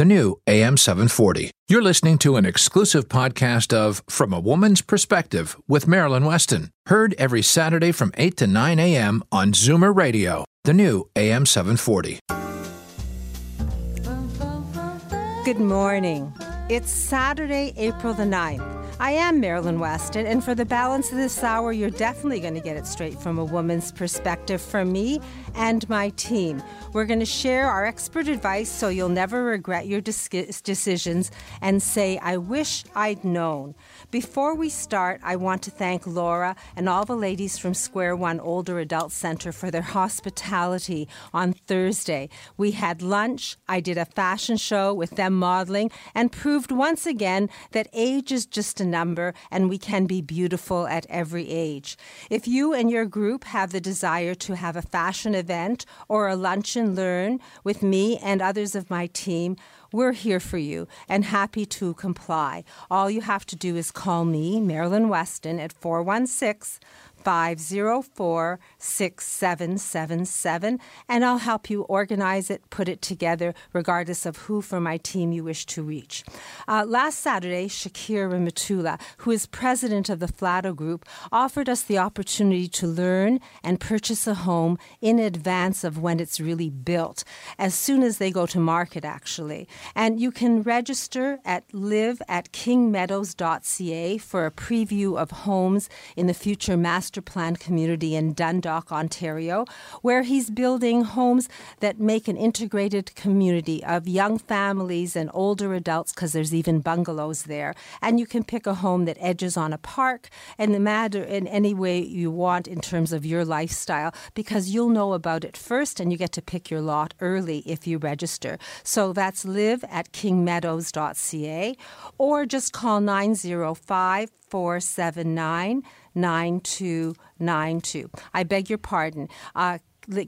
the new AM 740. You're listening to an exclusive podcast of From a Woman's Perspective with Marilyn Weston, heard every Saturday from 8 to 9 a.m. on Zoomer Radio, the new AM 740. Good morning. It's Saturday, April the 9th. I am Marilyn Weston, and for the balance of this hour, you're definitely going to get it straight from a woman's perspective from me and my team. We're going to share our expert advice so you'll never regret your dis- decisions and say, I wish I'd known. Before we start, I want to thank Laura and all the ladies from Square One Older Adult Center for their hospitality on Thursday. We had lunch, I did a fashion show with them modeling, and proved once again that age is just a number and we can be beautiful at every age. If you and your group have the desire to have a fashion event or a lunch and learn with me and others of my team, we're here for you and happy to comply. All you have to do is call me, Marilyn Weston, at 416 504 6777, and I'll help you organize it, put it together, regardless of who from my team you wish to reach. Uh, last Saturday, Shakir Rehmatullah, who is president of the Flato Group, offered us the opportunity to learn and purchase a home in advance of when it's really built, as soon as they go to market, actually. And you can register at live at kingmeadows.ca for a preview of homes in the future master plan community in Dundalk, Ontario, where he's building homes that make an integrated community of young families and older adults, because there's even bungalows there. And you can pick a home that edges on a park and the matter in any way you want in terms of your lifestyle, because you'll know about it first and you get to pick your lot early if you register. So that's live at kingmeadows.ca or just call 905 479 9292. I beg your pardon. Uh,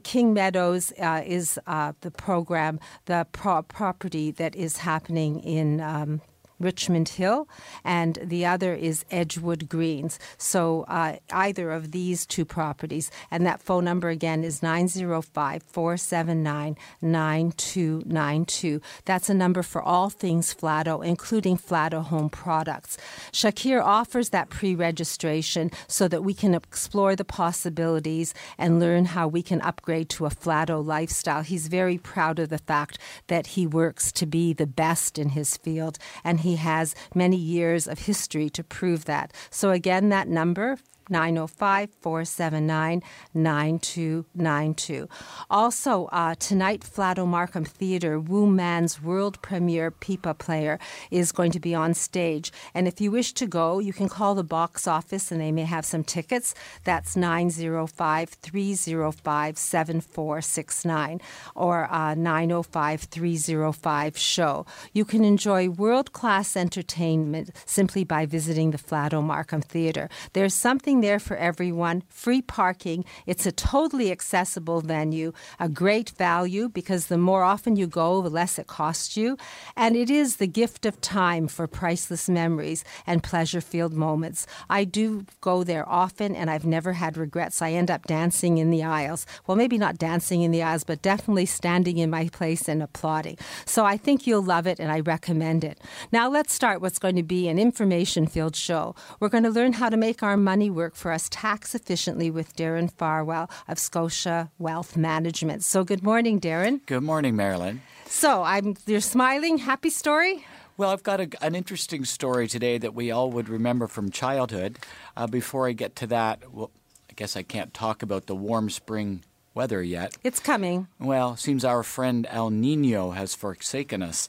King Meadows uh, is uh, the program, the pro- property that is happening in um, Richmond Hill, and the other is Edgewood Greens. So uh, either of these two properties, and that phone number again is 905 479 9292. That's a number for all things Flato, including Flato Home products. Shakir offers that pre registration so that we can explore the possibilities and learn how we can upgrade to a Flato lifestyle. He's very proud of the fact that he works to be the best in his field, and he has many years of history to prove that. So, again, that number, 905 479 9292. Also, uh, tonight, Flato Markham Theatre, Wu Man's world premiere Pipa player is going to be on stage. And if you wish to go, you can call the box office and they may have some tickets. That's 905 305 7469 or uh, 905 305 show. You can enjoy world class entertainment simply by visiting the Flato Markham Theatre. There's something there for everyone, free parking. It's a totally accessible venue, a great value because the more often you go, the less it costs you. And it is the gift of time for priceless memories and pleasure filled moments. I do go there often and I've never had regrets. I end up dancing in the aisles. Well, maybe not dancing in the aisles, but definitely standing in my place and applauding. So I think you'll love it and I recommend it. Now let's start what's going to be an information filled show. We're going to learn how to make our money work work for us tax efficiently with Darren Farwell of Scotia Wealth Management. So, good morning, Darren. Good morning, Marilyn. So, I'm you're smiling. Happy story. Well, I've got a, an interesting story today that we all would remember from childhood. Uh, before I get to that, well, I guess I can't talk about the warm spring weather yet. It's coming. Well, seems our friend El Nino has forsaken us.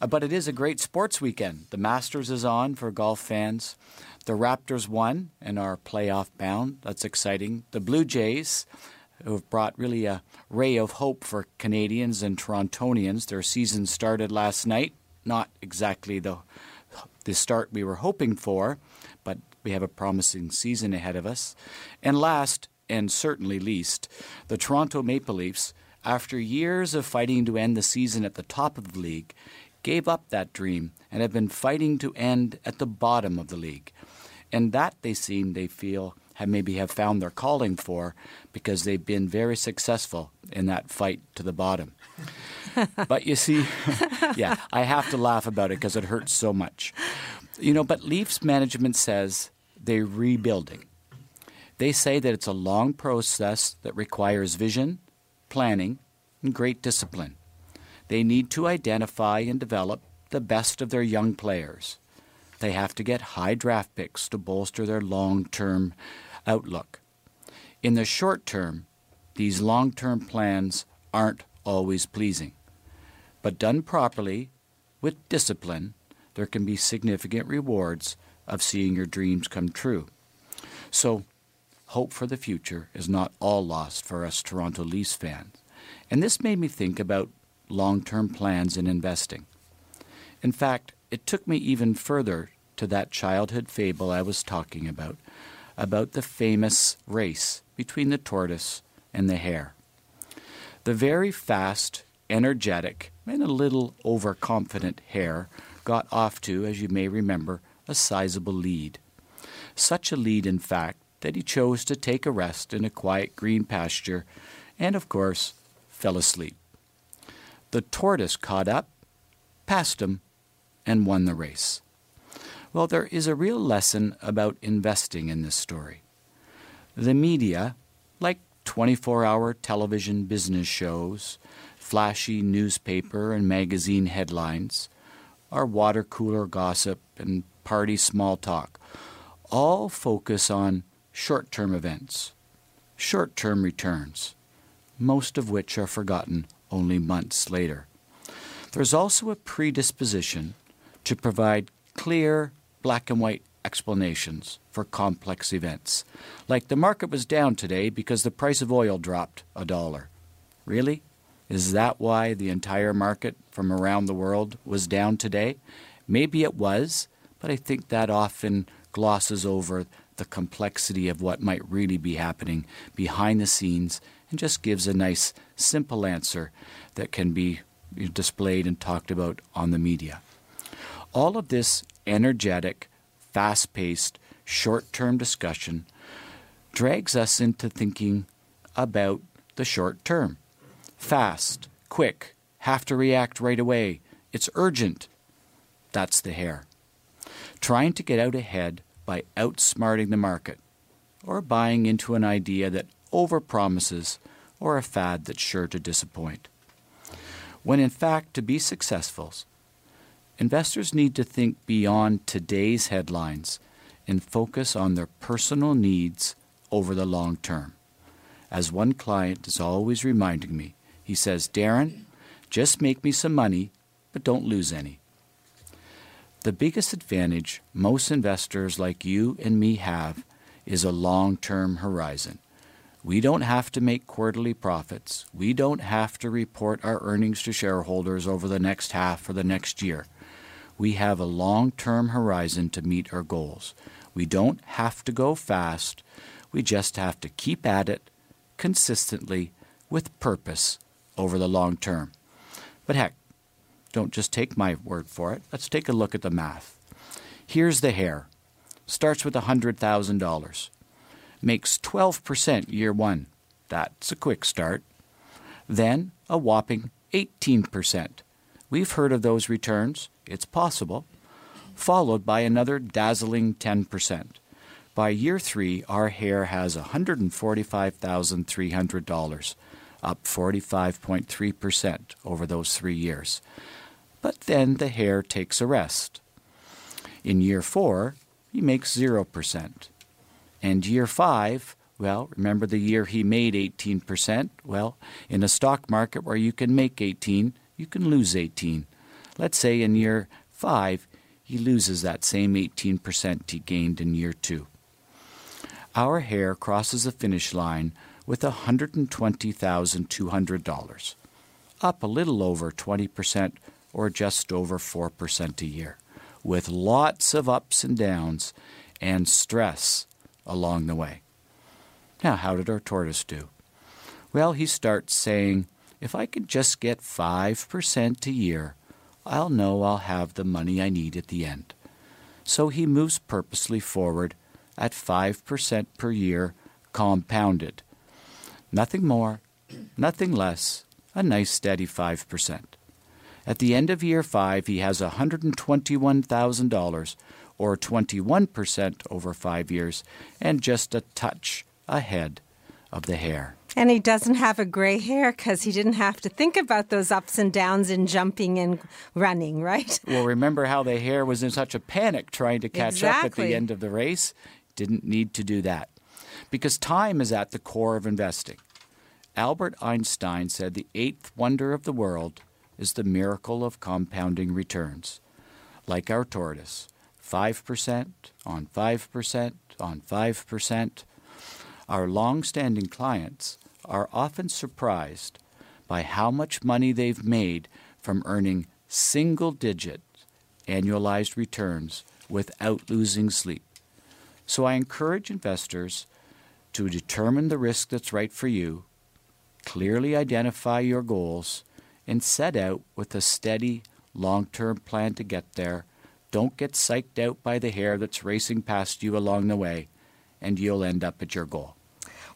Uh, but it is a great sports weekend. The Masters is on for golf fans. The Raptors won and are playoff bound. That's exciting. The Blue Jays, who have brought really a ray of hope for Canadians and Torontonians, their season started last night. Not exactly the the start we were hoping for, but We have a promising season ahead of us. And last, and certainly least, the Toronto Maple Leafs, after years of fighting to end the season at the top of the league, gave up that dream and have been fighting to end at the bottom of the league. And that they seem, they feel, have maybe have found their calling for because they've been very successful in that fight to the bottom. but you see, yeah, I have to laugh about it because it hurts so much. You know, but Leafs management says they're rebuilding. They say that it's a long process that requires vision, planning, and great discipline. They need to identify and develop the best of their young players. They have to get high draft picks to bolster their long term outlook. In the short term, these long term plans aren't always pleasing. But done properly, with discipline, there can be significant rewards of seeing your dreams come true. So, hope for the future is not all lost for us Toronto Leafs fans. And this made me think about long term plans in investing. In fact, it took me even further to that childhood fable I was talking about, about the famous race between the tortoise and the hare. The very fast, energetic, and a little overconfident hare got off to, as you may remember, a sizable lead. Such a lead, in fact, that he chose to take a rest in a quiet green pasture and, of course, fell asleep. The tortoise caught up, passed him, and won the race. Well, there is a real lesson about investing in this story. The media, like 24 hour television business shows, flashy newspaper and magazine headlines, our water cooler gossip and party small talk, all focus on short term events, short term returns, most of which are forgotten only months later. There's also a predisposition to provide clear, black and white explanations for complex events, like the market was down today because the price of oil dropped a dollar. Really? Is that why the entire market from around the world was down today? Maybe it was, but I think that often glosses over the complexity of what might really be happening behind the scenes and just gives a nice, simple answer that can be displayed and talked about on the media. All of this energetic, fast paced, short term discussion drags us into thinking about the short term fast, quick, have to react right away. It's urgent. That's the hare. Trying to get out ahead by outsmarting the market or buying into an idea that overpromises or a fad that's sure to disappoint. When in fact, to be successful, investors need to think beyond today's headlines and focus on their personal needs over the long term. As one client is always reminding me, he says, Darren, just make me some money, but don't lose any. The biggest advantage most investors like you and me have is a long term horizon. We don't have to make quarterly profits. We don't have to report our earnings to shareholders over the next half or the next year. We have a long term horizon to meet our goals. We don't have to go fast. We just have to keep at it consistently with purpose over the long term. But heck, don't just take my word for it. Let's take a look at the math. Here's the hare. Starts with $100,000. Makes 12% year one. That's a quick start. Then a whopping 18%. We've heard of those returns. It's possible. Followed by another dazzling 10%. By year three, our hare has $145,300 up 45.3% over those three years. But then the hare takes a rest. In year four, he makes 0%. And year five, well, remember the year he made 18%? Well, in a stock market where you can make 18, you can lose 18. Let's say in year five, he loses that same 18% he gained in year two. Our hare crosses the finish line with $120,200, up a little over 20% or just over 4% a year, with lots of ups and downs and stress along the way. Now, how did our tortoise do? Well, he starts saying, if I could just get 5% a year, I'll know I'll have the money I need at the end. So he moves purposely forward at 5% per year, compounded. Nothing more, nothing less, a nice steady 5%. At the end of year five, he has $121,000, or 21% over five years, and just a touch ahead of the hare. And he doesn't have a gray hair because he didn't have to think about those ups and downs in jumping and running, right? Well, remember how the hare was in such a panic trying to catch exactly. up at the end of the race? Didn't need to do that. Because time is at the core of investing. Albert Einstein said the eighth wonder of the world is the miracle of compounding returns. Like our tortoise, 5% on 5% on 5%. Our long standing clients are often surprised by how much money they've made from earning single digit annualized returns without losing sleep. So I encourage investors to determine the risk that's right for you, clearly identify your goals, and set out with a steady, long term plan to get there. Don't get psyched out by the hare that's racing past you along the way, and you'll end up at your goal.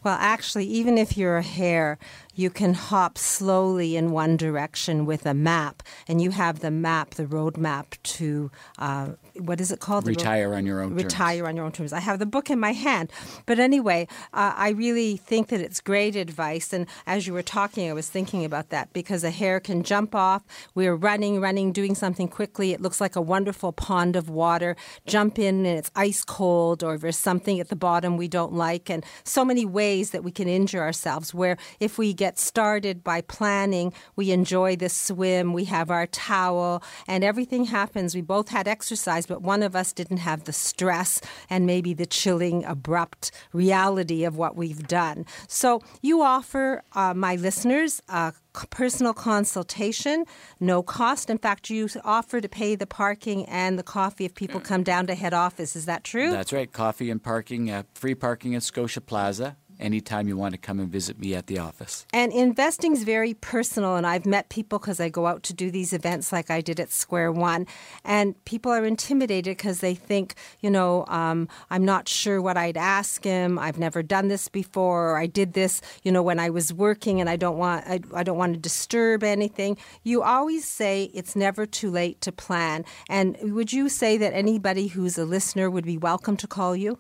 Well, actually, even if you're a hare, you can hop slowly in one direction with a map, and you have the map, the road map to uh, what is it called? Retire on your own terms. retire terms. on your own terms. I have the book in my hand, but anyway, uh, I really think that it's great advice. And as you were talking, I was thinking about that because a hare can jump off. We're running, running, doing something quickly. It looks like a wonderful pond of water. Jump in and it's ice cold, or there's something at the bottom we don't like, and so many ways that we can injure ourselves. Where if we get get started by planning. We enjoy the swim, we have our towel, and everything happens. We both had exercise, but one of us didn't have the stress and maybe the chilling, abrupt reality of what we've done. So you offer uh, my listeners a personal consultation, no cost. In fact, you offer to pay the parking and the coffee if people come down to head office. Is that true? That's right. Coffee and parking, uh, free parking at Scotia Plaza anytime you want to come and visit me at the office. And investing is very personal, and I've met people because I go out to do these events like I did at Square One, and people are intimidated because they think, you know, um, I'm not sure what I'd ask him. I've never done this before, or I did this, you know, when I was working, and I don't want I, I don't want to disturb anything. You always say it's never too late to plan. And would you say that anybody who's a listener would be welcome to call you?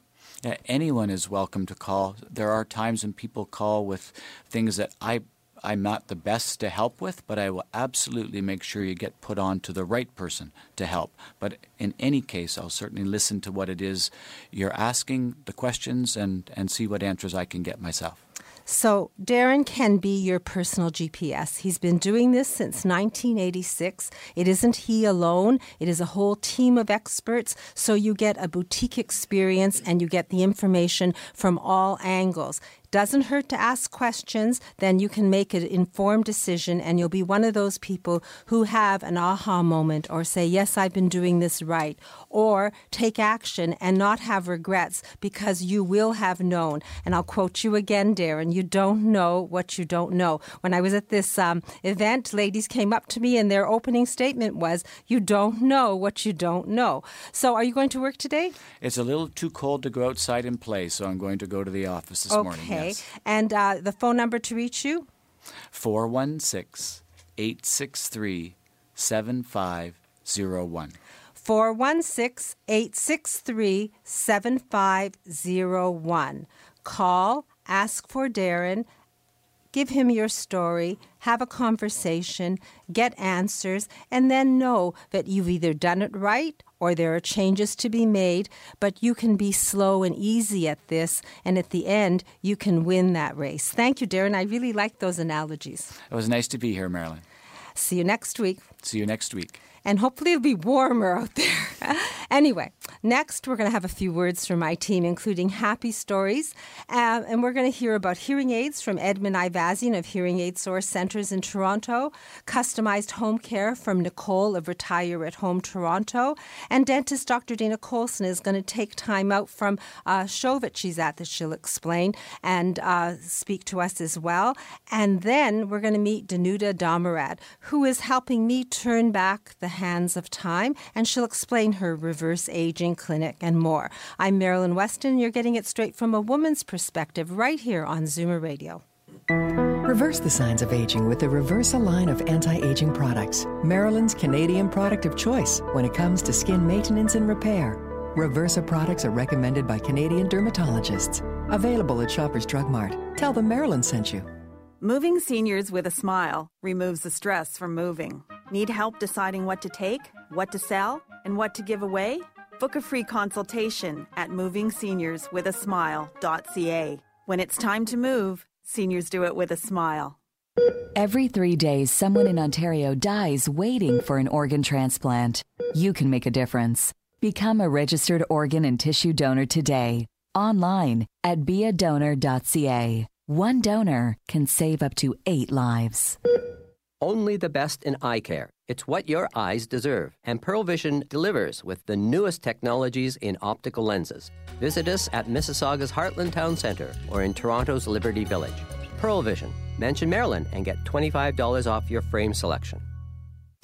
Anyone is welcome to call. There are times when people call with things that I I'm not the best to help with, but I will absolutely make sure you get put on to the right person to help. But in any case, I'll certainly listen to what it is you're asking, the questions, and, and see what answers I can get myself. So, Darren can be your personal GPS. He's been doing this since 1986. It isn't he alone, it is a whole team of experts. So, you get a boutique experience and you get the information from all angles doesn't hurt to ask questions, then you can make an informed decision and you'll be one of those people who have an aha moment or say, Yes, I've been doing this right, or take action and not have regrets because you will have known. And I'll quote you again, Darren you don't know what you don't know. When I was at this um, event, ladies came up to me and their opening statement was, You don't know what you don't know. So, are you going to work today? It's a little too cold to go outside and play, so I'm going to go to the office this okay. morning. Okay. Yes. And uh, the phone number to reach you? 416 863 7501. 416 863 7501. Call, ask for Darren, give him your story, have a conversation, get answers, and then know that you've either done it right or there are changes to be made, but you can be slow and easy at this, and at the end, you can win that race. Thank you, Darren. I really like those analogies. It was nice to be here, Marilyn. See you next week. See you next week. And hopefully it'll be warmer out there. anyway, next we're going to have a few words from my team, including happy stories, um, and we're going to hear about hearing aids from Edmund Ivazian of Hearing Aid Source Centers in Toronto, customized home care from Nicole of Retire at Home Toronto, and dentist Dr. Dana Colson is going to take time out from a show that she's at that she'll explain and uh, speak to us as well. And then we're going to meet Danuta Damarad, who is helping me turn back the hands of time, and she'll explain her reverse aging clinic and more. I'm Marilyn Weston. You're getting it straight from a woman's perspective right here on Zoomer Radio. Reverse the signs of aging with the Reversa line of anti aging products, Marilyn's Canadian product of choice when it comes to skin maintenance and repair. Reversa products are recommended by Canadian dermatologists. Available at Shoppers Drug Mart. Tell them Maryland sent you. Moving seniors with a smile removes the stress from moving. Need help deciding what to take, what to sell, and what to give away? Book a free consultation at movingseniorswithasmile.ca. When it's time to move, seniors do it with a smile. Every three days, someone in Ontario dies waiting for an organ transplant. You can make a difference. Become a registered organ and tissue donor today, online at beadonor.ca. One donor can save up to eight lives. Only the best in eye care. It's what your eyes deserve. And Pearle Vision delivers with the newest technologies in optical lenses. Visit us at Mississauga's Heartland Town Centre or in Toronto's Liberty Village. Pearle Vision. Mention Marilyn and get $25 off your frame selection.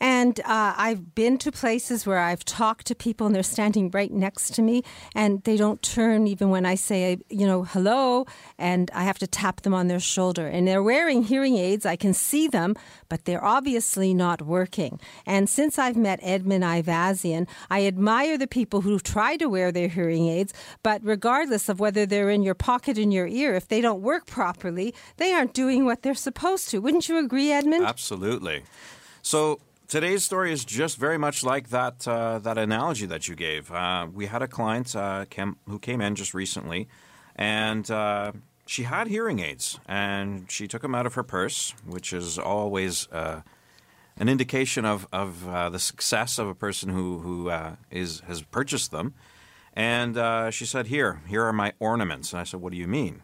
And uh, I've been to places where I've talked to people and they're standing right next to me and they don't turn even when I say, you know, hello, and I have to tap them on their shoulder. And they're wearing hearing aids. I can see them, but they're obviously not working. And since I've met Edmund Ivazian, I admire the people who try to wear their hearing aids, but regardless of whether they're in your pocket in your ear, if they don't work properly, they aren't doing what they're supposed to. Wouldn't you agree, Edmund? Absolutely. So today's story is just very much like that uh, that analogy that you gave. Uh, we had a client uh, came, who came in just recently, and uh, she had hearing aids, and she took them out of her purse, which is always uh, an indication of of uh, the success of a person who who is has purchased them. And she said, "Here, here are my ornaments." And I said, "What do you mean?"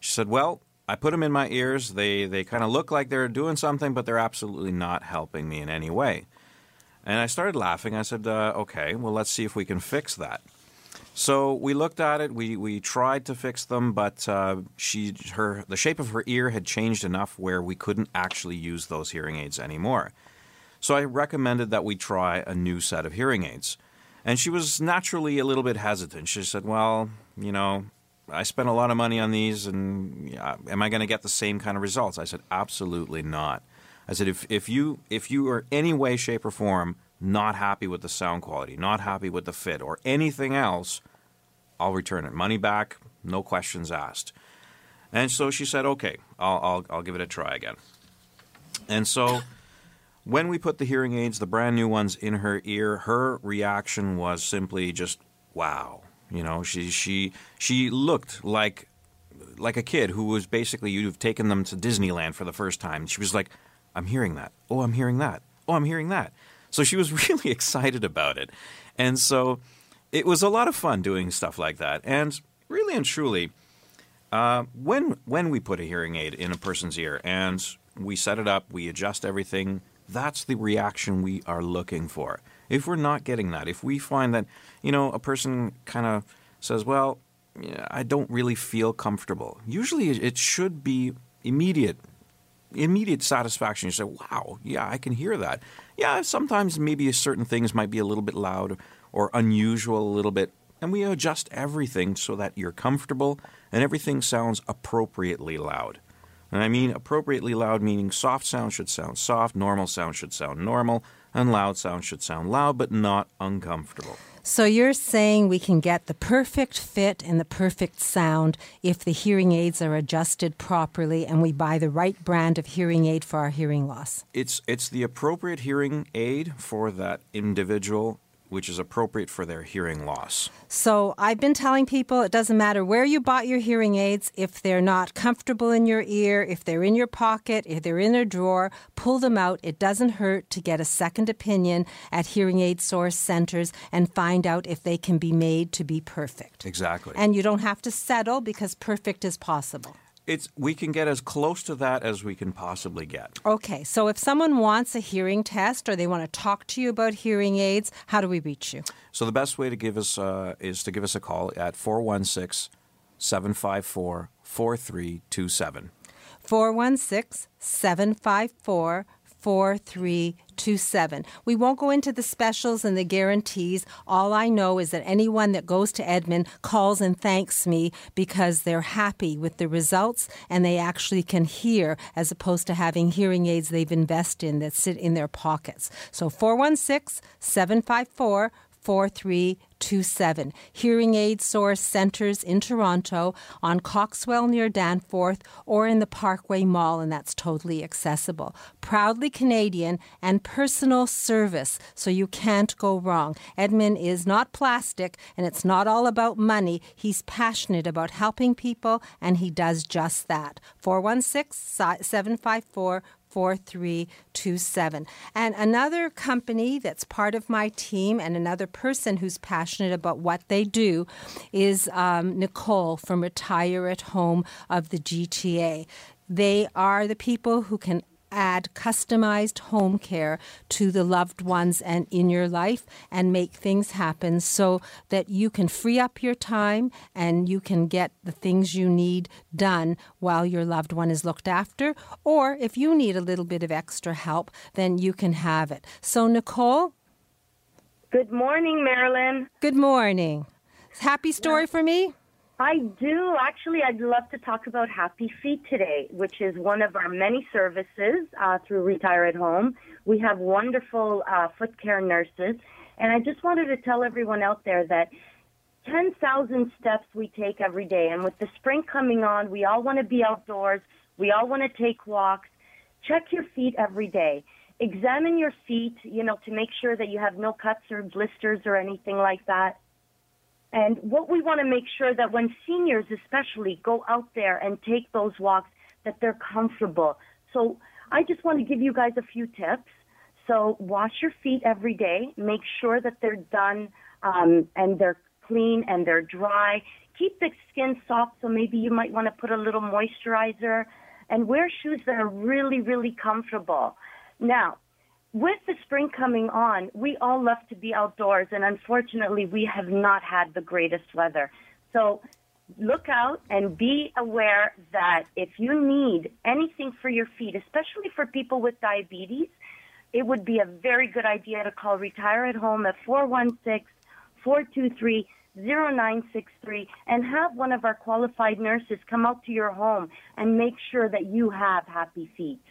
She said, "Well." I put them in my ears. They they kind of look like they're doing something, but they're absolutely not helping me in any way. And I started laughing. I said, uh, "Okay, well, let's see if we can fix that." So we looked at it. We we tried to fix them, but uh, she her the shape of her ear had changed enough where we couldn't actually use those hearing aids anymore. So I recommended that we try a new set of hearing aids. And she was naturally a little bit hesitant. She said, "Well, you know, I spent a lot of money on these, and am I going to get the same kind of results? I said, absolutely not. I said, if, if you if you are any way, shape, or form not happy with the sound quality, not happy with the fit, or anything else, I'll return it. Money back, no questions asked. And so she said, okay, I'll, I'll, I'll give it a try again. And so when we put the hearing aids, the brand new ones, in her ear, her reaction was simply just, wow you know, she she she looked like like a kid who was basically you've taken them to Disneyland for the first time. She was like, "I'm hearing that. Oh, I'm hearing that. Oh, I'm hearing that." So she was really excited about it, and so it was a lot of fun doing stuff like that. And really and truly, uh, when when we put a hearing aid in a person's ear and we set it up, we adjust everything. That's the reaction we are looking for. If we're not getting that, if we find that, you know, a person kind of says, well, I don't really feel comfortable, usually it should be immediate immediate satisfaction. You say, wow, yeah, I can hear that. Yeah, sometimes maybe certain things might be a little bit loud or unusual a little bit. And we adjust everything so that you're comfortable and everything sounds appropriately loud. And I mean appropriately loud, meaning soft sound should sound soft, normal sound should sound normal, and loud sound should sound loud, but not uncomfortable. So you're saying we can get the perfect fit and the perfect sound if the hearing aids are adjusted properly and we buy the right brand of hearing aid for our hearing loss. It's it's the appropriate hearing aid for that individual which is appropriate for their hearing loss. So I've been telling people it doesn't matter where you bought your hearing aids, if they're not comfortable in your ear, if they're in your pocket, if they're in a drawer, pull them out. It doesn't hurt to get a second opinion at hearing aid source centers and find out if they can be made to be perfect. Exactly. And you don't have to settle because perfect is possible. It's we can get as close to that as we can possibly get. Okay, so if someone wants a hearing test or they want to talk to you about hearing aids, how do we reach you? So the best way to give us uh, is to give us a call at 416 754 4327. 416 754 4327. We won't go into the specials and the guarantees. All I know is that anyone that goes to Edmund calls and thanks me because they're happy with the results and they actually can hear as opposed to having hearing aids they've invested in that sit in their pockets. So 416 754 4327. Hearing Aid Source Centers in Toronto, on Coxwell near Danforth, or in the Parkway Mall, and that's totally accessible. Proudly Canadian and personal service, so you can't go wrong. Edmund is not plastic, and it's not all about money. He's passionate about helping people, and he does just that. 416 754 4327. And another company that's part of my team and another person who's passionate about what they do is um, Nicole from Retire at Home of the GTA. They are the people who can add customized home care to the loved ones and in your life and make things happen so that you can free up your time and you can get the things you need done while your loved one is looked after. Or if you need a little bit of extra help, then you can have it. So, Nicole? Good morning, Marilyn. Good morning. Happy story for me? I do. Actually, I'd love to talk about Happy Feet today, which is one of our many services uh, through Retire at Home. We have wonderful uh, foot care nurses. And I just wanted to tell everyone out there that 10,000 steps we take every day. And with the spring coming on, we all want to be outdoors. We all want to take walks. Check your feet every day. Examine your feet, you know, to make sure that you have no cuts or blisters or anything like that. And what we want to make sure that when seniors especially go out there and take those walks, that they're comfortable. So I just want to give you guys a few tips. So wash your feet every day. Make sure that they're done um, and they're clean and they're dry. Keep the skin soft. So maybe you might want to put a little moisturizer and wear shoes that are really, really comfortable. Now, with the spring coming on, we all love to be outdoors, and unfortunately, we have not had the greatest weather. So look out and be aware that if you need anything for your feet, especially for people with diabetes, it would be a very good idea to call Retire at Home at 416 423 0963 and have one of our qualified nurses come out to your home and make sure that you have happy feet.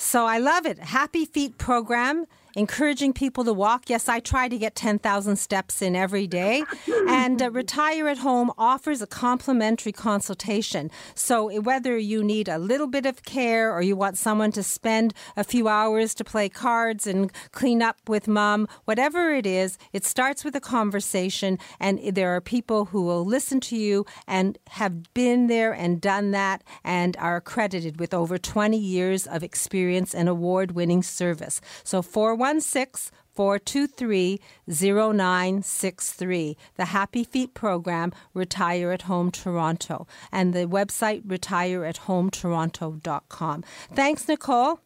So I love it. Happy Feet program encouraging people to walk. Yes, I try to get 10,000 steps in every day. And uh, Retire at Home offers a complimentary consultation. So whether you need a little bit of care or you want someone to spend a few hours to play cards and clean up with mom, whatever it is, it starts with a conversation. And there are people who will listen to you and have been there and done that and are accredited with over 20 years of experience and award winning service. So, 416 423 0963. The Happy Feet program, Retire at Home Toronto, and the website retireathometoronto.com. Thanks, Nicole.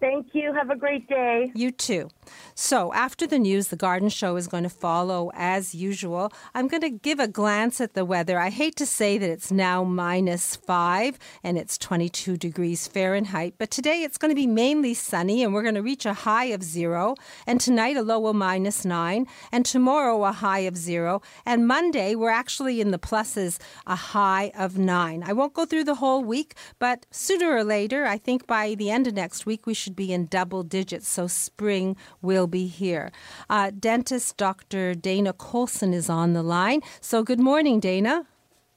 Thank you. Have a great day. You too. So, after the news, the garden show is going to follow as usual. I'm going to give a glance at the weather. I hate to say that it's now minus five and it's 22 degrees Fahrenheit, but today it's going to be mainly sunny and we're going to reach a high of zero. And tonight, a low of minus nine. And tomorrow, a high of zero. And Monday, we're actually in the pluses, a high of nine. I won't go through the whole week, but sooner or later, I think by the end of next week, we should should be in double digits, so spring will be here. Uh, dentist Dr. Dana Colson is on the line. So, good morning, Dana.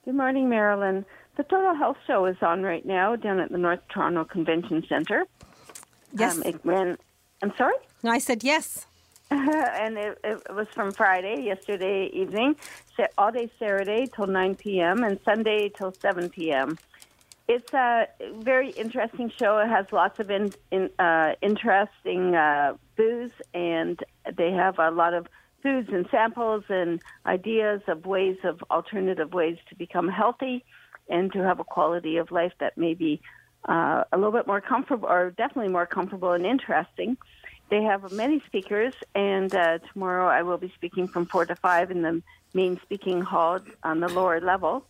Good morning, Marilyn. The Total Health Show is on right now down at the North Toronto Convention Center. Yes. Um, it ran, I'm sorry? No, I said yes. and it, it, was from Friday, yesterday evening, all day Saturday till 9 p.m., and Sunday till 7 p.m. It's a very interesting show. It has lots of in, in, uh, interesting uh, booths, and they have a lot of foods and samples and ideas of ways of alternative ways to become healthy and to have a quality of life that may be uh, a little bit more comfortable, or definitely more comfortable and interesting. They have many speakers, and uh, tomorrow I will be speaking from 4 to 5 in the main speaking hall on the lower level.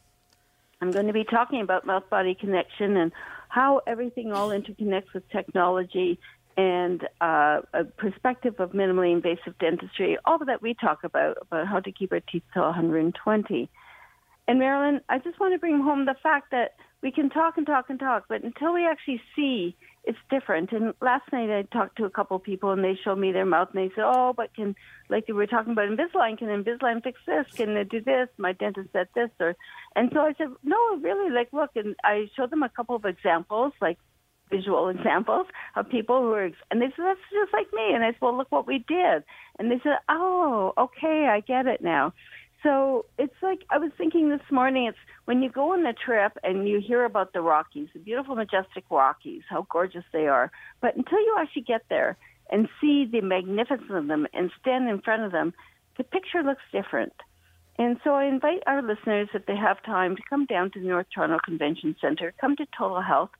I'm going to be talking about mouth body connection and how everything all interconnects with technology and uh, a perspective of minimally invasive dentistry, all that we talk about, about how to keep our teeth to 120. And Marilyn, I just want to bring home the fact that we can talk and talk and talk, but until we actually see, it's different. And last night I talked to a couple of people, and they showed me their mouth, and they said, "Oh, but can like we were talking about Invisalign? Can Invisalign fix this? Can it do this? My dentist said this." Or, and so I said, "No, really. Like, look." And I showed them a couple of examples, like visual examples of people who are, and they said, "That's just like me." And I said, "Well, look what we did." And they said, "Oh, okay, I get it now." So it's like I was thinking this morning. It's when you go on a trip and you hear about the Rockies, the beautiful, majestic Rockies, how gorgeous they are. But until you actually get there and see the magnificence of them and stand in front of them, the picture looks different. And so I invite our listeners, if they have time, to come down to the North Toronto Convention Center, come to Total Health,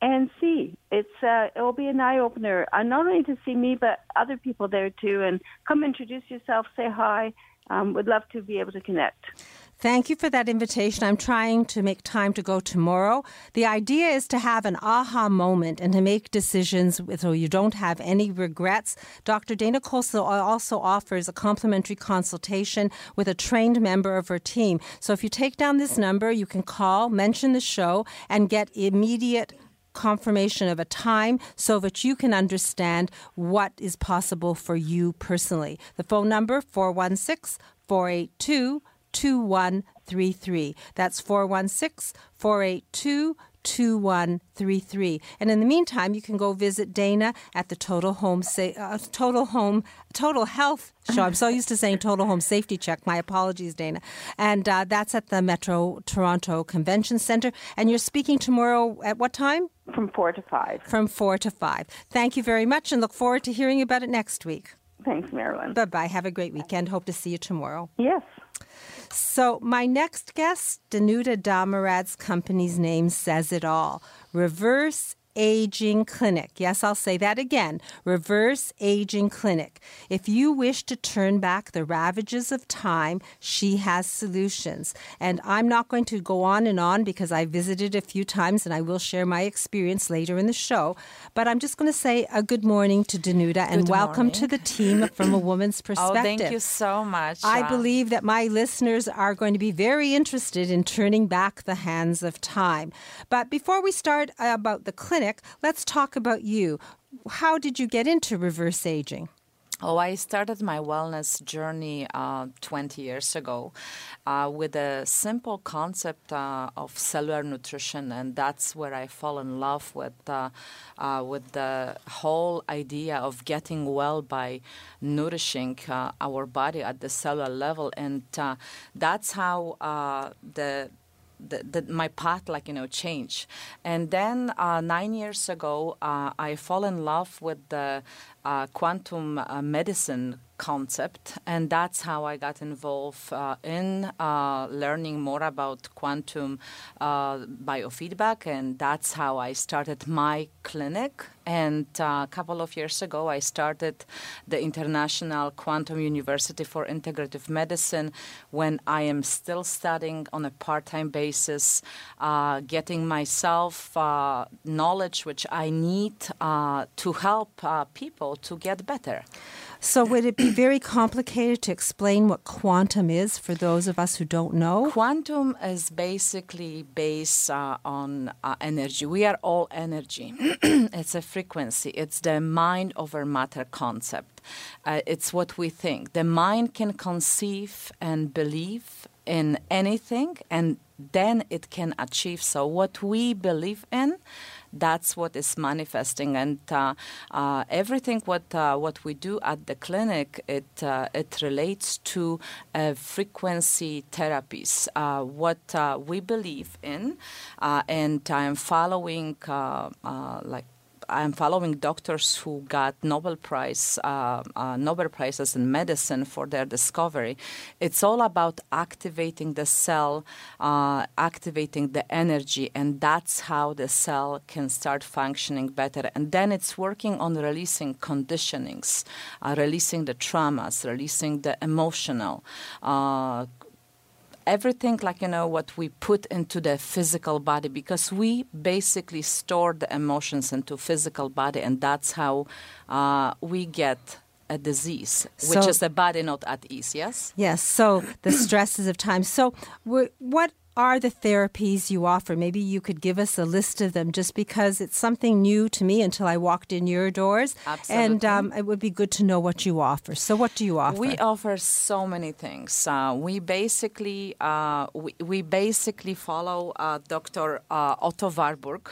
and see. It's uh, it will be an eye opener, uh, not only to see me but other people there too. And come introduce yourself, say hi um, would love to be able to connect. Thank you for that invitation. I'm trying to make time to go tomorrow. The idea is to have an aha moment and to make decisions so you don't have any regrets. Dr. Dana Colson also offers a complimentary consultation with a trained member of her team. So if you take down this number, you can call, mention the show, and get immediate confirmation of a time so that you can understand what is possible for you personally. The phone number 416 482 2133. That's 416 482 2133. And in the meantime, you can go visit Dana at the Total Home Sa- uh, Total Home Total Health Show. I'm so used to saying Total Home Safety Check. My apologies, Dana. And uh, that's at the Metro Toronto Convention Center. And you're speaking tomorrow at what time? From 4 to 5. From 4 to 5. Thank you very much and look forward to hearing about it next week. Thanks, Marilyn. Bye bye. Have a great weekend. Hope to see you tomorrow. Yes. So, my next guest, Danuta Damarad's company's name says it all. Reverse Aging Clinic. Yes, I'll say that again. Reverse Aging Clinic. If you wish to turn back the ravages of time, she has solutions. And I'm not going to go on and on because I visited a few times and I will share my experience later in the show. But I'm just going to say a good morning to Danuta and good welcome morning. to the team from a woman's perspective. Oh, thank you so much. I believe that my listeners are going to be very interested in turning back the hands of time. But before we start about the clinic, let's talk about you. How did you get into reverse aging? Oh, I started my wellness journey uh, 20 years ago uh, with a simple concept uh, of cellular nutrition, and that's where I fall in love with uh, uh, with the whole idea of getting well by nourishing uh, our body at the cellular level, and that's how the the, the, my path like you know change. And then uh, nine years ago uh, i fall in love with the uh, quantum medicine concept, and that's how I got involved uh, in uh, learning more about quantum uh, biofeedback, and that's how I started my clinic. And a couple of years ago, I started the International Quantum University for Integrative Medicine when I am still studying on a part time basis, uh, getting myself uh, knowledge which I need uh, to help people to get better. So, would it be very complicated to explain what quantum is for those of us who don't know? Quantum is basically based uh, on uh, energy. We are all energy. it's a frequency. It's the mind over matter concept. Uh, it's what we think. The mind can conceive and believe in anything, and then it can achieve. So, what we believe in that's what is manifesting. And uh, uh, everything what uh, what we do at the clinic it uh, it relates to uh, frequency therapies. What we believe in, and I'm following like I'm following doctors who got Nobel Prize, uh, uh, Nobel prizes in medicine for their discovery. It's all about activating the cell, uh, activating the energy, and that's how the cell can start functioning better. And then it's working on releasing conditionings, uh, releasing the traumas, releasing the emotional uh, everything like you know what we put into the physical body because we basically store the emotions into physical body and that's how uh, we get a disease which So- is the body not at ease yes Yes, so the stresses of time. So, what are the therapies you offer? Maybe you could give us a list of them just because it's something new to me until I walked in your doors. And Absolutely. um, it would be good to know what you offer. So, what do you offer? We offer so many things. Uh, we basically uh, we, we basically follow uh, Dr. Uh, Otto Warburg.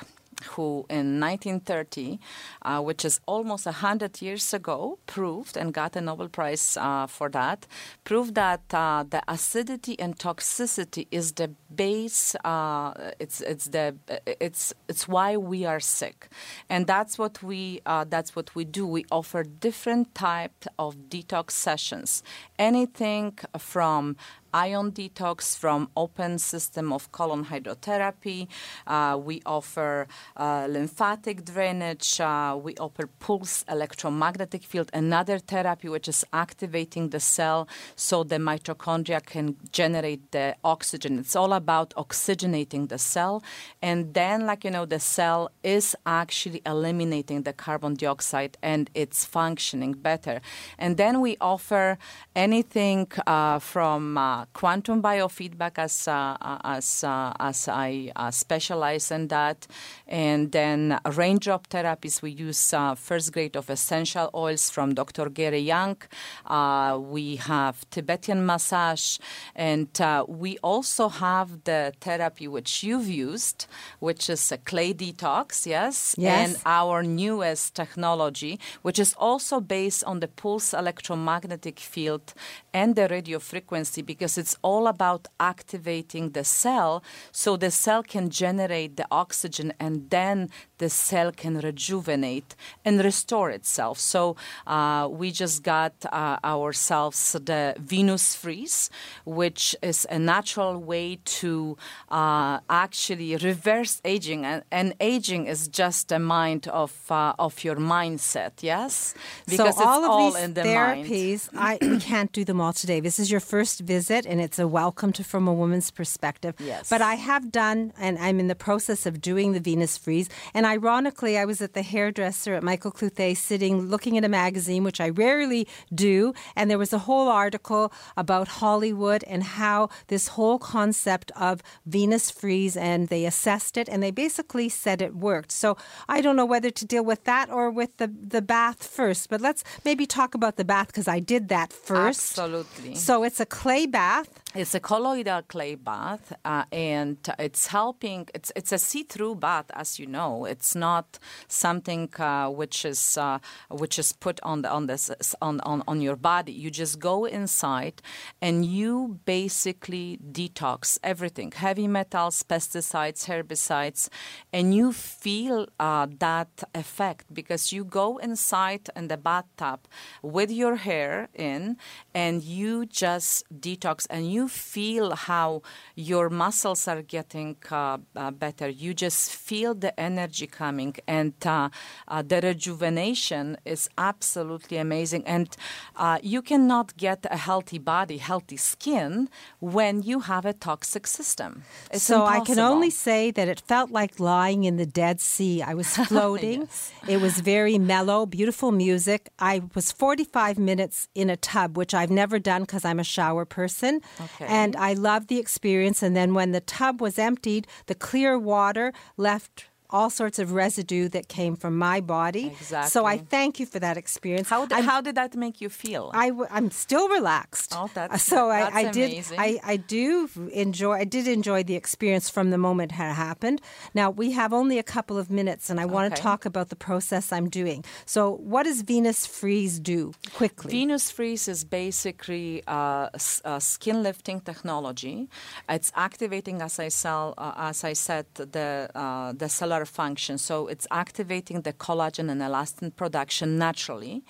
Who in 1930, uh, which is almost 100 years ago, proved and got a Nobel Prize uh, for that, proved that uh, the acidity and toxicity is the base. Uh, it's it's the it's it's why we are sick, and that's what we uh, that's what we do. We offer different type of detox sessions, anything from ion detox from open system of colon hydrotherapy. Uh, we offer uh, lymphatic drainage. Uh, we offer pulse electromagnetic field, another therapy which is activating the cell so the mitochondria can generate the oxygen. It's all about oxygenating the cell, and then, like you know, the cell is actually eliminating the carbon dioxide and it's functioning better. And then we offer anything uh, from uh, quantum biofeedback as uh, as uh, as I uh, specialize in that, and then raindrop therapies. We use uh, first grade of essential oils from Dr. Gary Young. Uh, we have Tibetan massage, and uh, we also have the therapy which you've used, which is a clay detox. Yes, Yes. and our newest technology, which is also based on the pulse electromagnetic field and the radio frequency, because it's all about activating the cell so the cell can generate the oxygen and then the cell can rejuvenate and restore itself. So uh, we just got uh, ourselves the Venus freeze, which is a natural way to uh, actually reverse aging, and, and aging is just a mind of uh, of your mindset. Yes, because so all it's of all these in the mind. therapies, I we can't do them all today. This is your first visit, and it's a welcome to from a woman's perspective. Yes. But I have done, and I'm in the process of doing the Venus freeze. And ironically, I was at the hairdresser at Michael Cluthet, sitting looking at a magazine, which I rarely do, and there was a whole article about Hollywood and how this whole concept of Venus freeze, and they assessed it, and they basically said it worked. So I don't know whether to deal with that or with the the bath first. But let's maybe talk about the bath because I did that first. Absolutely. So it's a clay bath bath it's a colloidal clay bath, uh, and it's helping. It's it's a see-through bath, as you know. It's not something uh, which is uh, which is put on the on this on, on on your body. You just go inside, and you basically detox everything: heavy metals, pesticides, herbicides, and you feel uh, that effect because you go inside in the bathtub with your hair in, and you just detox and you you feel how your muscles are getting uh, uh, better, you just feel the energy coming, and uh, uh, the rejuvenation is absolutely amazing. And uh, you cannot get a healthy body, healthy skin when you have a toxic system. It's so I can only say that it felt like lying in the Dead Sea. I was floating. Yes. It was very mellow, beautiful music. I was 45 minutes in a tub, which I've never done because I'm a shower person. Okay. And I loved the experience. And then when the tub was emptied, the clear water left all sorts of residue that came from my body. So I thank you for that experience. How, did, I'm- how did that make you feel? I w- I'm still relaxed. Oh, that's- so I, that's I did. amazing. I, I do enjoy. I did enjoy the experience from the moment it had happened. Now we have only a couple of minutes, and I want to Okay. talk about the process I'm doing. So, what does Venus Freeze do quickly? Venus Freeze is basically uh, s- uh, skin lifting technology. It's activating, as I, sell, uh, as I said, the uh, the cellular function. So it's activating the collagen and elastin production naturally,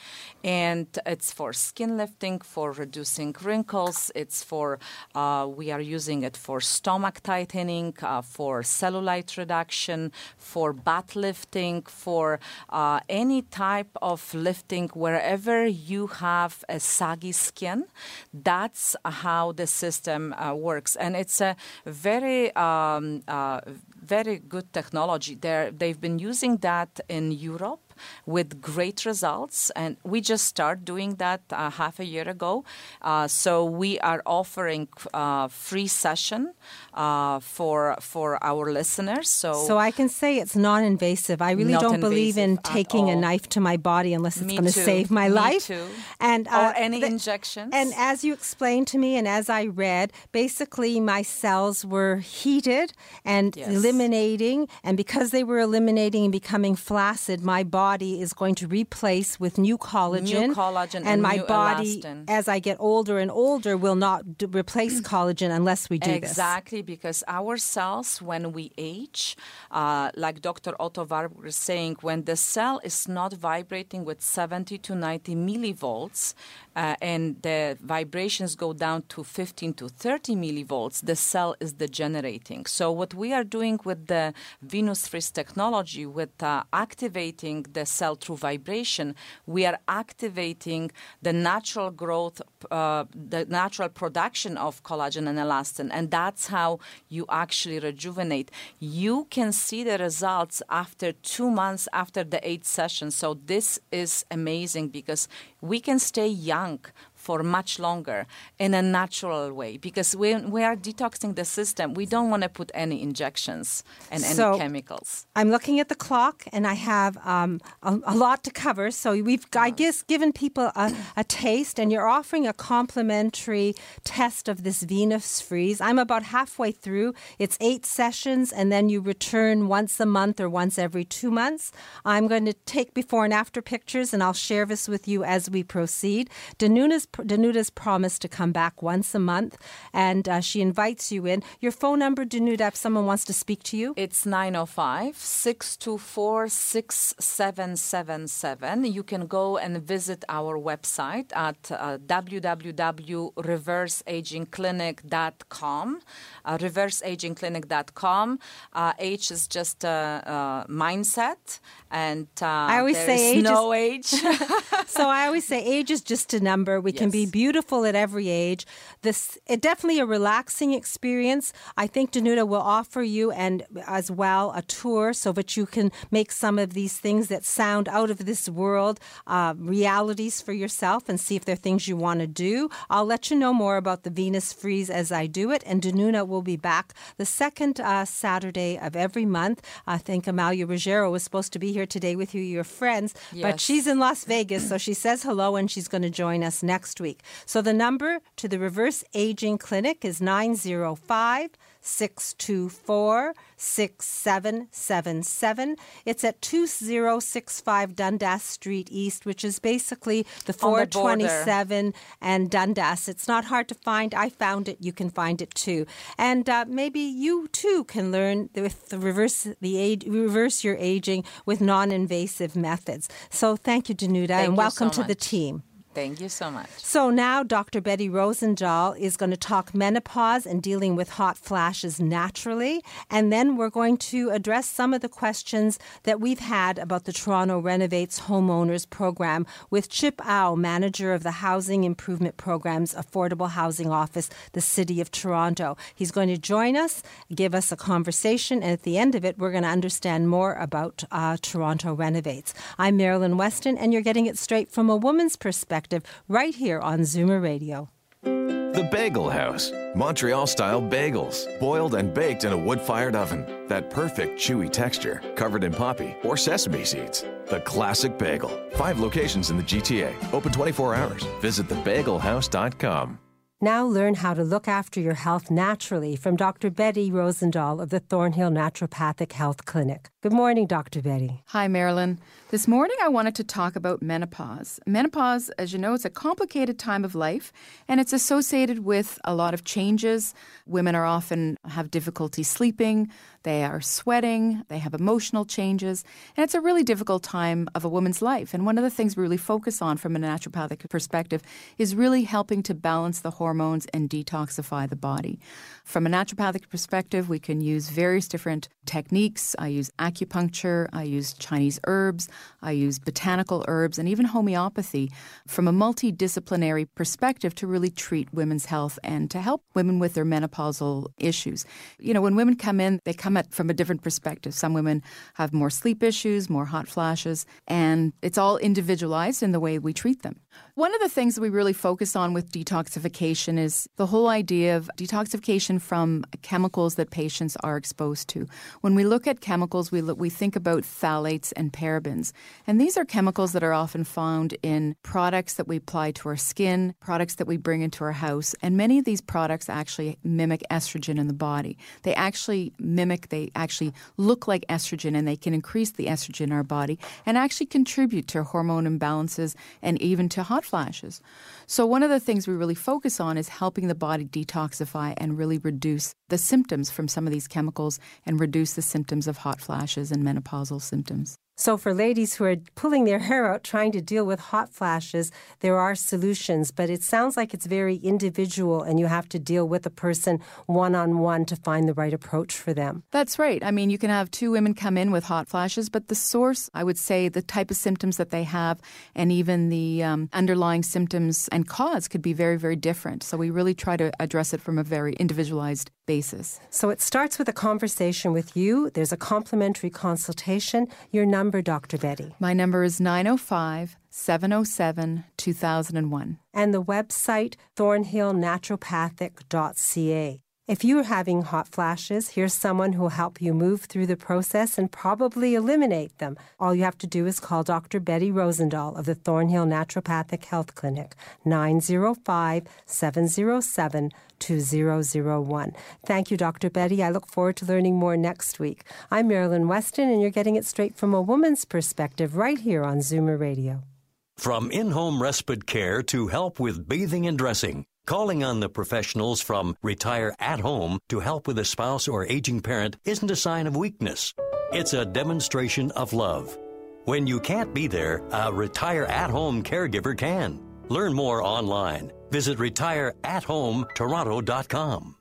and it's for skin lifting, for reducing wrinkles. It's for uh, we are using it for stomach tightening, uh, for cellulite reduction, for butt lifting, for uh, any type of lifting wherever you have a saggy skin. That's how the system uh, works, and it's a very um, uh, very good technology. They've been using that in Europe with great results, and we just started doing that uh, half a year ago. Uh, so we are offering uh, free session uh, for for our listeners. So, So I can say it's non-invasive. I really don't believe in taking a knife to my body unless it's going to save my Me life. too. And uh, or any the- injections. And as you explained to me, and as I read, basically my cells were heated and Yes. eliminating, and because they were eliminating and becoming flaccid, my body is going to replace with new collagen. collagen and, and my new body, elastin. as I get older and older, will not d- replace collagen unless we do this. Exactly, because our cells, when we age, uh, like Dr. Otto Warburg is saying, when the cell is not vibrating with 70 to 90 millivolts, uh, and the vibrations go down to 15 to 30 millivolts, the cell is degenerating. So, what we are doing with the Venus Freeze technology, with uh, activating the cell through vibration, we are activating the natural growth, uh, the natural production of collagen and elastin, and that's how you actually rejuvenate. You can see the results after two months after the eight sessions. So this is amazing because we can stay young for much longer in a natural way because when we are detoxing the system, we don't want to put any injections and So- any chemicals. I'm looking at the clock, and I have um, a, a lot to cover. So we've, I guess, given people a, a taste, and you're offering a complimentary test of this Venus freeze. I'm about halfway through. It's eight sessions, and then you return once a month or once every two months. I'm going to take before and after pictures, and I'll share this with you as we proceed. Danuta's, Danuta's promised to come back once a month, and uh, she invites you in. Your phone number, Danuta, if someone wants to speak to you. It's 905 624 6777. You can go and visit our website at uh, www.reverseagingclinic.com. Uh, reverseagingclinic.com. Uh, age is just a, uh mindset, and uh, I always there say is age no is- age. so I always say age is just a number. We can be beautiful at every age. This it definitely a relaxing experience. I think Danuta will offer you and as well a tour so that you can make some of these things that sound out of this world uh, realities for yourself and see if they're things you want to do. I'll let you know more about the Venus Freeze as I do it, and Danuta will be back the second uh, Saturday of every month. I think Amalia Ruggiero was supposed to be here today with you, your friends, but she's in Las Vegas, so she says hello and she's going to join us next week. So the number to the Reverse Aging Clinic is 905 624 6777. It's at 2065 Dundas Street East, which is basically the On the 427 and Dundas. It's not hard to find. I found it. You can find it too. And uh, maybe you too can learn with the reverse the age, reverse your aging with non-invasive methods. So thank you, Danuta, Thank and you welcome so to the team. Thank you so much. So now Dr. Betty Rosendahl is going to talk menopause and dealing with hot flashes naturally. And then we're going to address some of the questions that we've had about the Toronto Renovates Homeowners Program with Chip Au, manager of the Housing Improvement Program's Affordable Housing Office, the City of Toronto. He's going to join us, give us a conversation, and at the end of it, we're going to understand more about uh, Toronto Renovates. I'm Marilyn Weston, and you're getting it straight from a woman's perspective right here on Zoomer Radio. The Bagel House. Montreal style bagels, boiled and baked in a wood fired oven. That perfect chewy texture, covered in poppy or sesame seeds. The classic bagel. Five locations in the GTA, open 24 hours. Visit thebagelhouse.com. Now learn how to look after your health naturally from Dr. Betty Rosendahl of the Thornhill Naturopathic Health Clinic. Good morning, Dr. Betty. Hi, Marilyn. This morning I wanted to talk about menopause. Menopause, as you know, it's a complicated time of life and it's associated with a lot of changes. Women are often have difficulty sleeping, they are sweating, they have emotional changes, and it's a really difficult time of a woman's life. And one of the things we really focus on from a naturopathic perspective is really helping to balance the hormones and detoxify the body. From a naturopathic perspective, we can use various different techniques. I use acupuncture, I use Chinese herbs, I use botanical herbs, and even homeopathy from a multidisciplinary perspective to really treat women's health and to help women with their menopausal issues. You know, when women come in, they come at from a different perspective. Some women have more sleep issues, more hot flashes, and it's all individualized in the way we treat them. One of the things that we really focus on with detoxification is the whole idea of detoxification from chemicals that patients are exposed to. When we look at chemicals, we look, we think about phthalates and parabens, and these are chemicals that are often found in products that we apply to our skin, products that we bring into our house, and many of these products actually mimic estrogen in the body. They actually mimic, they actually look like estrogen, and they can increase the estrogen in our body and actually contribute to hormone imbalances and even to hot flashes. So, one of the things we really focus on is helping the body detoxify and really reduce the symptoms from some of these chemicals and reduce the symptoms of hot flashes and menopausal symptoms. So, for ladies who are pulling their hair out trying to deal with hot flashes, there are solutions, but it sounds like it's very individual and you have to deal with a person one on one to find the right approach for them. That's right. I mean, you can have two women come in with hot flashes, but the source, I would say, the type of symptoms that they have and even the um, underlying symptoms and cause could be very, very different. So, we really try to address it from a very individualized basis. So, it starts with a conversation with you, there's a complimentary consultation. Your number Dr. Betty? My number is 905 707 2001. And the website, thornhillnaturopathic.ca. If you're having hot flashes, here's someone who will help you move through the process and probably eliminate them. All you have to do is call Dr. Betty Rosendahl of the Thornhill Naturopathic Health Clinic, 905 707 2001. Thank you, Dr. Betty. I look forward to learning more next week. I'm Marilyn Weston, and you're getting it straight from a woman's perspective right here on Zoomer Radio. From in home respite care to help with bathing and dressing. Calling on the professionals from Retire at Home to help with a spouse or aging parent isn't a sign of weakness. It's a demonstration of love. When you can't be there, a Retire at Home caregiver can. Learn more online. Visit retireathometoronto.com.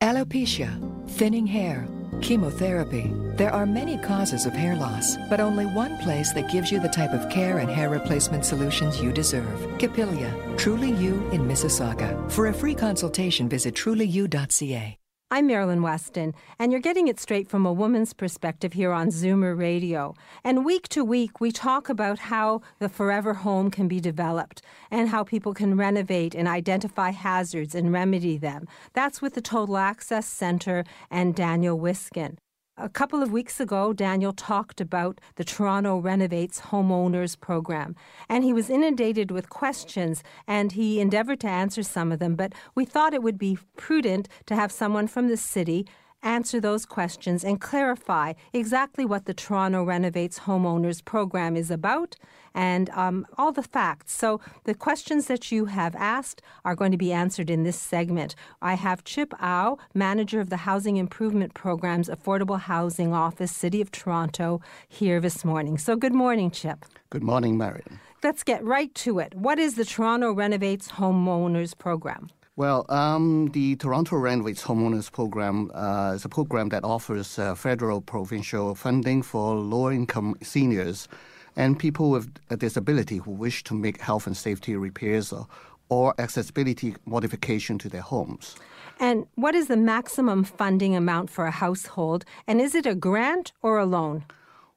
Alopecia, thinning hair, chemotherapy. There are many causes of hair loss, but only one place that gives you the type of care and hair replacement solutions you deserve. Capilia, Truly You in Mississauga. For a free consultation, visit trulyu.ca. I'm Marilyn Weston, and you're getting it straight from a woman's perspective here on Zoomer Radio. And week to week, we talk about how the forever home can be developed and how people can renovate and identify hazards and remedy them. That's with the Total Access Center and Daniel Wiskin. A couple of weeks ago, Daniel talked about the Toronto Renovates Homeowners Program, and he was inundated with questions, and he endeavored to answer some of them. But we thought it would be prudent to have someone from the city answer those questions and clarify exactly what the Toronto Renovates Homeowners Program is about and um, all the facts. So the questions that you have asked are going to be answered in this segment. I have Chip Au, manager of the Housing Improvement Program's Affordable Housing Office, City of Toronto, here this morning. So good morning, Chip. Good morning, Marion. let's get right to it. What is the Toronto Renovates Homeowners Program? Well, um, the Toronto Renovates Homeowners Program uh, is a program that offers uh, federal, provincial funding for low income seniors and people with a disability who wish to make health and safety repairs or, or accessibility modification to their homes. And what is the maximum funding amount for a household? And is it a grant or a loan?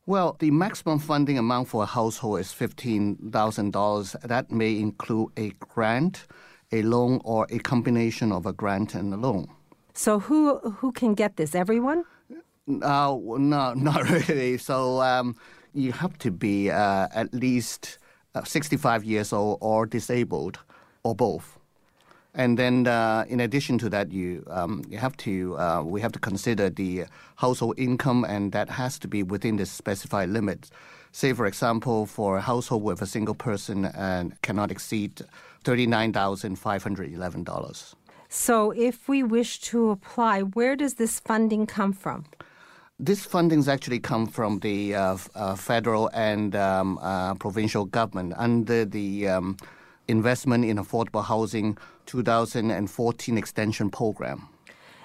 Well, the maximum funding amount for a household is $15,000. That may include a grant, a loan, or a combination of a grant and a loan. So who who can get this? Everyone? Uh, no, not really. So um, you have to be uh, at least uh, 65 years old or disabled, or both. And then, uh, in addition to that, you um, you have to uh, we have to consider the household income, and that has to be within the specified limits. Say, for example, for a household with a single person and cannot exceed thirty nine thousand five hundred eleven dollars. So, if we wish to apply, where does this funding come from? This fundings actually come from the uh, uh, federal and um, uh, provincial government under the um, Investment in Affordable Housing 2014 Extension Program.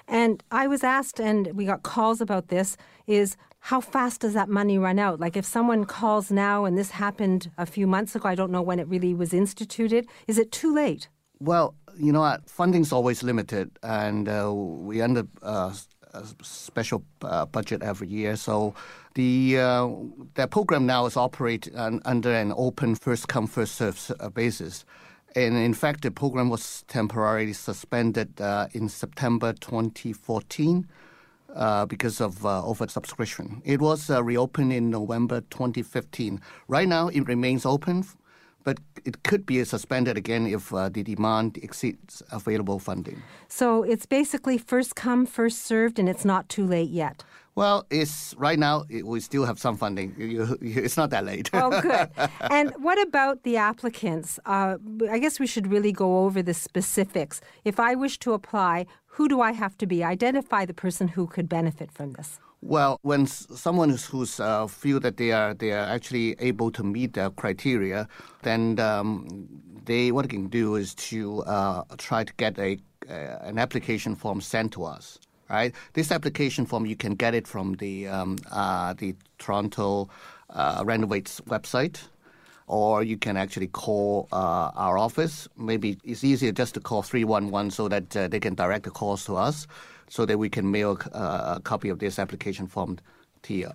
And I was asked, and we got calls about this, is how fast does that money run out? Like if someone calls now and this happened a few months ago, I don't know when it really was instituted, is it too late? Well, you know? Funding's always limited, and uh, we under uh, a special uh, budget every year. So the uh, program now is operated under an open first come first served uh, basis. And in fact, the program was temporarily suspended uh, in September 2014 uh, because of uh, oversubscription. It was uh, reopened in November 2015. Right now, it remains open, but it could be suspended again if uh, the demand exceeds available funding. So it's basically first come, first served, and it's not too late yet. Well, it's right now it, we still have some funding. It's not that late. oh, good. And what about the applicants? Uh, I guess we should really go over the specifics. If I wish to apply, who do I have to be? Identify the person who could benefit from this. Well, when someone who's uh, feel that they are they are actually able to meet the criteria, then um, they what they can do is to uh, try to get a uh, an application form sent to us right? This application form you can get it from the um, uh, the Toronto uh, Renovates website, or you can actually call uh, our office. Maybe it's easier just to call three one one so that uh, they can direct the calls to us, so that we can mail uh, a copy of this application form to you.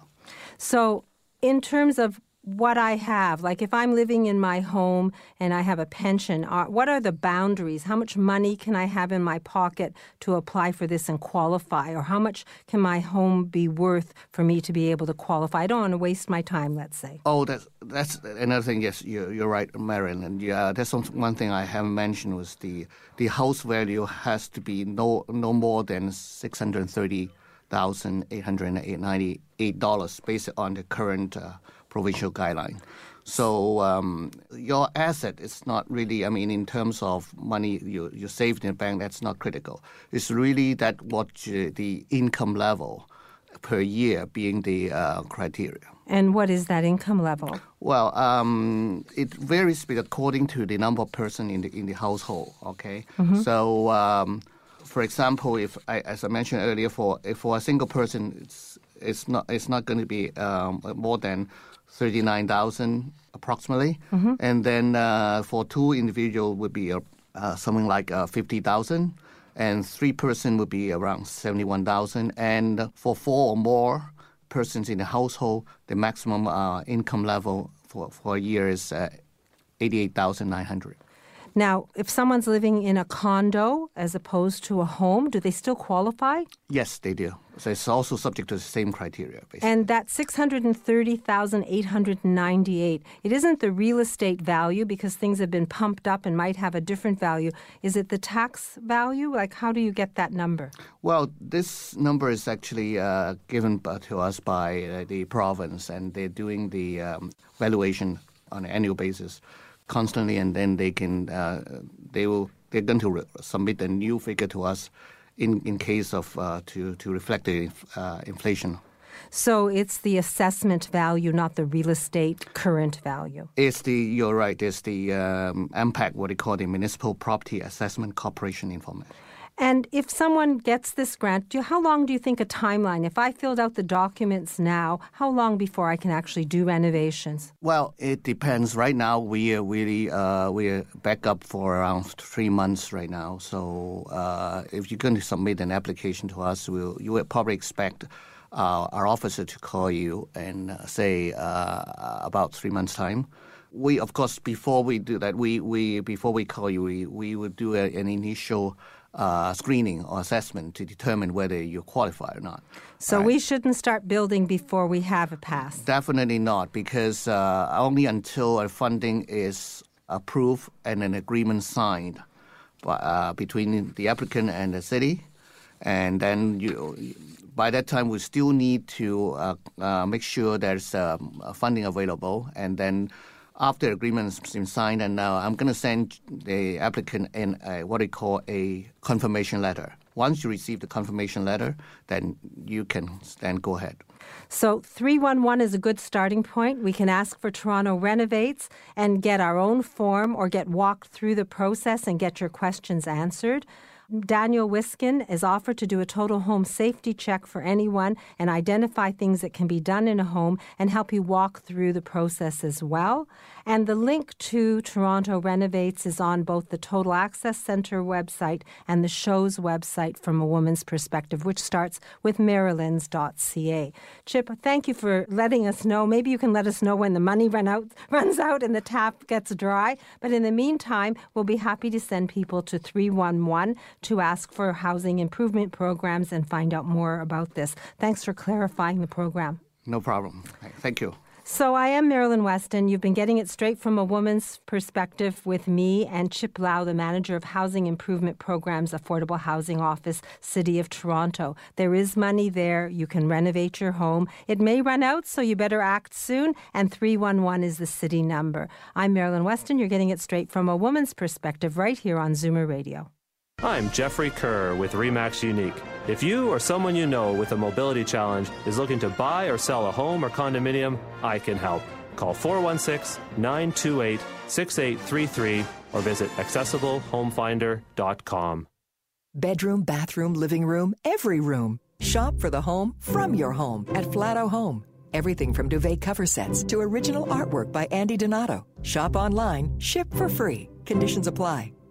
So, in terms of what I have. Like if I'm living in my home and I have a pension, are, what are the boundaries? How much money can I have in my pocket to apply for this and qualify? Or how much can my home be worth for me to be able to qualify? I don't want to waste my time, let's say. Oh, that's, that's another thing. Yes, you're, you're right, Marilyn. And yeah, that's one thing I haven't mentioned was the, the house value has to be no, no more than 630 thousand eight hundred and ninety eight dollars based on the current uh, provincial guideline. So um, your asset is not really, I mean, in terms of money you, you saved in the bank, that's not critical. It's really that what uh, the income level per year being the uh, criteria. And what is that income level? Well, um, it varies according to the number of person in the in the household. Okay, mm-hmm. so um, for example, if I, as I mentioned earlier, for for a single person, it's it's not it's not going to be um, more than 39,000 approximately. Mm-hmm. And then uh, for two individual would be uh, uh, something like uh, 50,000 and three person would be around 71,000 and for four or more persons in the household the maximum uh, income level for, for a year is uh, 88,900. Now, if someone's living in a condo as opposed to a home, do they still qualify? Yes, they do. So it's also subject to the same criteria. Basically. And that 630,898, it isn't the real estate value because things have been pumped up and might have a different value. Is it the tax value? Like, how do you get that number? Well, this number is actually uh, given to us by uh, the province, and they're doing the um, valuation on an annual basis constantly, and then they can uh, they will they're going to re- submit a new figure to us in in case of uh, to to reflect the uh, inflation. So it's the assessment value, not the real estate current value. It's the you're right. It's the um, MPAC, what they call the Municipal Property Assessment Corporation information. And if someone gets this grant, how long do you think a timeline? If I filled out the documents now, how long before I can actually do renovations? Well, it depends. Right now, we are really uh, we're back up for around three months right now. So uh, if you're going to submit an application to us, we'll, you will probably expect uh, our officer to call you and uh, say uh, about three months time we of course before we do that we, we before we call you we, we would do a, an initial uh, screening or assessment to determine whether you qualify or not. So right? we shouldn't start building before we have a pass. Definitely not, because uh, only until a funding is approved and an agreement signed uh, between the applicant and the city, and then you. By that time, we still need to uh, uh, make sure there's um, funding available, and then after agreement has been signed, and now I'm going to send the applicant in a, what they call a confirmation letter. Once you receive the confirmation letter, then you can then go ahead. So 311 is a good starting point. We can ask for Toronto Renovates and get our own form or get walked through the process and get your questions answered. Daniel Wiskin is offered to do a total home safety check for anyone and identify things that can be done in a home and help you walk through the process as well. And the link to Toronto Renovates is on both the Total Access Center website and the show's website from a woman's perspective, which starts with marilyns.ca. Chip, thank you for letting us know. Maybe you can let us know when the money run out, runs out and the tap gets dry. But in the meantime, we'll be happy to send people to 311 to ask for housing improvement programs and find out more about this. Thanks for clarifying the program. No problem. Thank you. So I am Marilyn Weston. You've been getting it straight from a woman's perspective with me and Chip Lau, the manager of Housing Improvement Programs, Affordable Housing Office, City of Toronto. There is money there. You can renovate your home. It may run out, so you better act soon. And 311 is the city number. I'm Marilyn Weston. You're getting it straight from a woman's perspective right here on Zoomer Radio. I'm Jeffrey Kerr with REMAX Unique. If you or someone you know with a mobility challenge is looking to buy or sell a home or condominium, I can help. Call 416 928 6833 or visit accessiblehomefinder.com. Bedroom, bathroom, living room, every room. Shop for the home from your home at Flato Home. Everything from duvet cover sets to original artwork by Andy Donato. Shop online, ship for free. Conditions apply.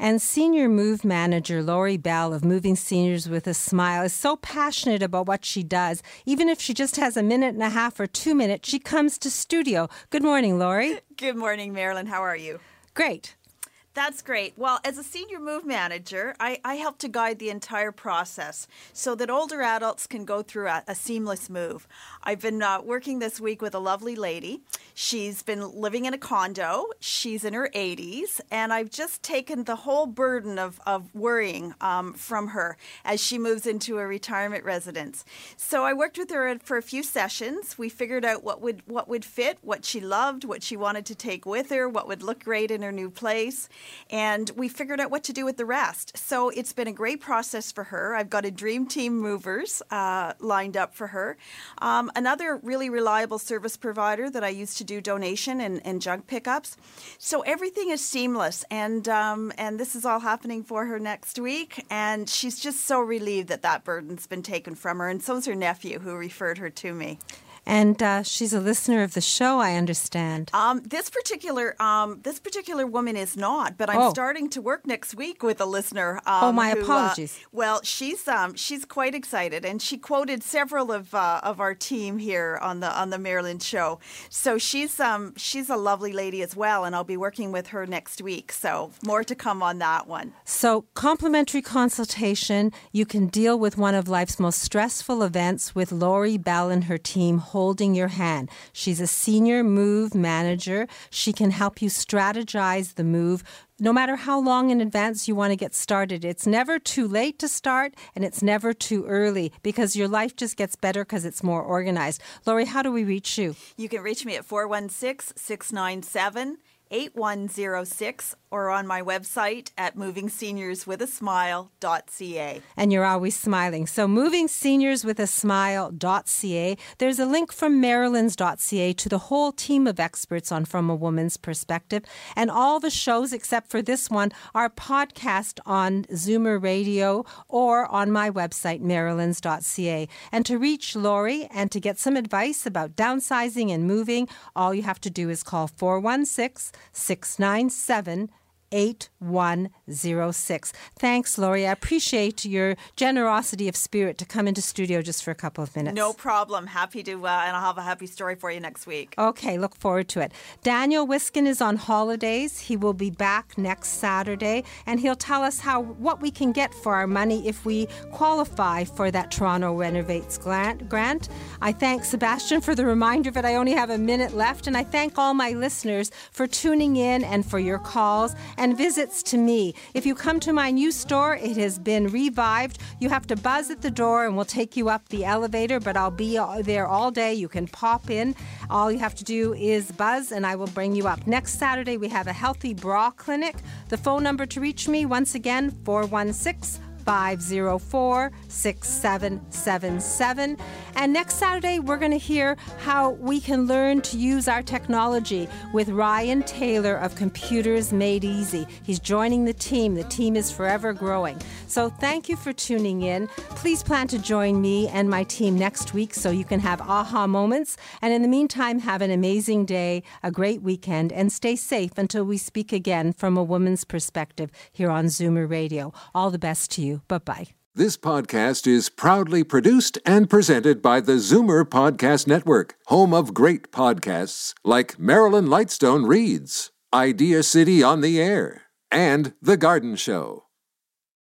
And Senior Move Manager Lori Bell of Moving Seniors with a Smile is so passionate about what she does. Even if she just has a minute and a half or two minutes, she comes to studio. Good morning, Lori. Good morning, Marilyn. How are you? Great. That's great. Well, as a senior move manager, I, I, help to guide the entire process so that older adults can go through a, a seamless move. I've been uh, working this week with a lovely lady. She's been living in a condo. She's in her 80s, and I've just taken the whole burden of, of worrying um, from her as she moves into a retirement residence. So I worked with her for a few sessions. We figured out what would what would fit, what she loved, what she wanted to take with her, what would look great in her new place and we figured out what to do with the rest. So it's been a great process for her. I've got a dream team movers uh, lined up for her. Um, another really reliable service provider that I use to do donation and, and junk pickups. So everything is seamless, and um, and this is all happening for her next week. And she's just so relieved that that burden's been taken from her, and so is her nephew who referred her to me. And uh, she's a listener of the show, I understand. Um, this particular um, this particular woman is not, but I'm oh. starting to work next week with a listener. Um, oh, my who, uh, apologies. Uh, well, she's um, she's quite excited, and she quoted several of uh, of our team here on the on the Marilyn show. So she's um, she's a lovely lady as well, and I'll be working with her next week. So more to come on that one. So complimentary consultation. You can deal with one of life's most stressful events with Lori Bell and her team holding your hand. She's a senior move manager. She can help you strategize the move no matter how long in advance you want to get started. It's never too late to start and it's never too early because your life just gets better because it's more organized. Lori, how do we reach you? You can reach me at 416 697 8106 or on my website at movingseniorswithasmile.ca. And you're always smiling. So movingseniorswithasmile.ca. There's a link from marilyns.ca to the whole team of experts on From a Woman's Perspective. And all the shows except for this one are podcast on Zoomer Radio or on my website, marilyns.ca. And to reach Lori and to get some advice about downsizing and moving, all you have to do is call 416 697 8106. Thanks, Lori. I appreciate your generosity of spirit to come into studio just for a couple of minutes. No problem. Happy to, uh, and I'll have a happy story for you next week. Okay, look forward to it. Daniel Wiskin is on holidays. He will be back next Saturday, and he'll tell us how what we can get for our money if we qualify for that Toronto Renovates grant. I thank Sebastian for the reminder that I only have a minute left, and I thank all my listeners for tuning in and for your calls and visits to me. If you come to my new store, it has been revived. You have to buzz at the door and we'll take you up the elevator, but I'll be there all day. You can pop in. All you have to do is buzz and I will bring you up. Next Saturday, we have a healthy bra clinic. The phone number to reach me, once again, 416 504 6777. And next Saturday, we're going to hear how we can learn to use our technology with Ryan Taylor of Computers Made Easy. He's joining the team. The team is forever growing. So thank you for tuning in. Please plan to join me and my team next week so you can have aha moments. And in the meantime, have an amazing day, a great weekend, and stay safe until we speak again from a woman's perspective here on Zoomer Radio. All the best to you. Bye bye. This podcast is proudly produced and presented by the Zoomer Podcast Network, home of great podcasts like Marilyn Lightstone Reads, Idea City on the Air, and The Garden Show.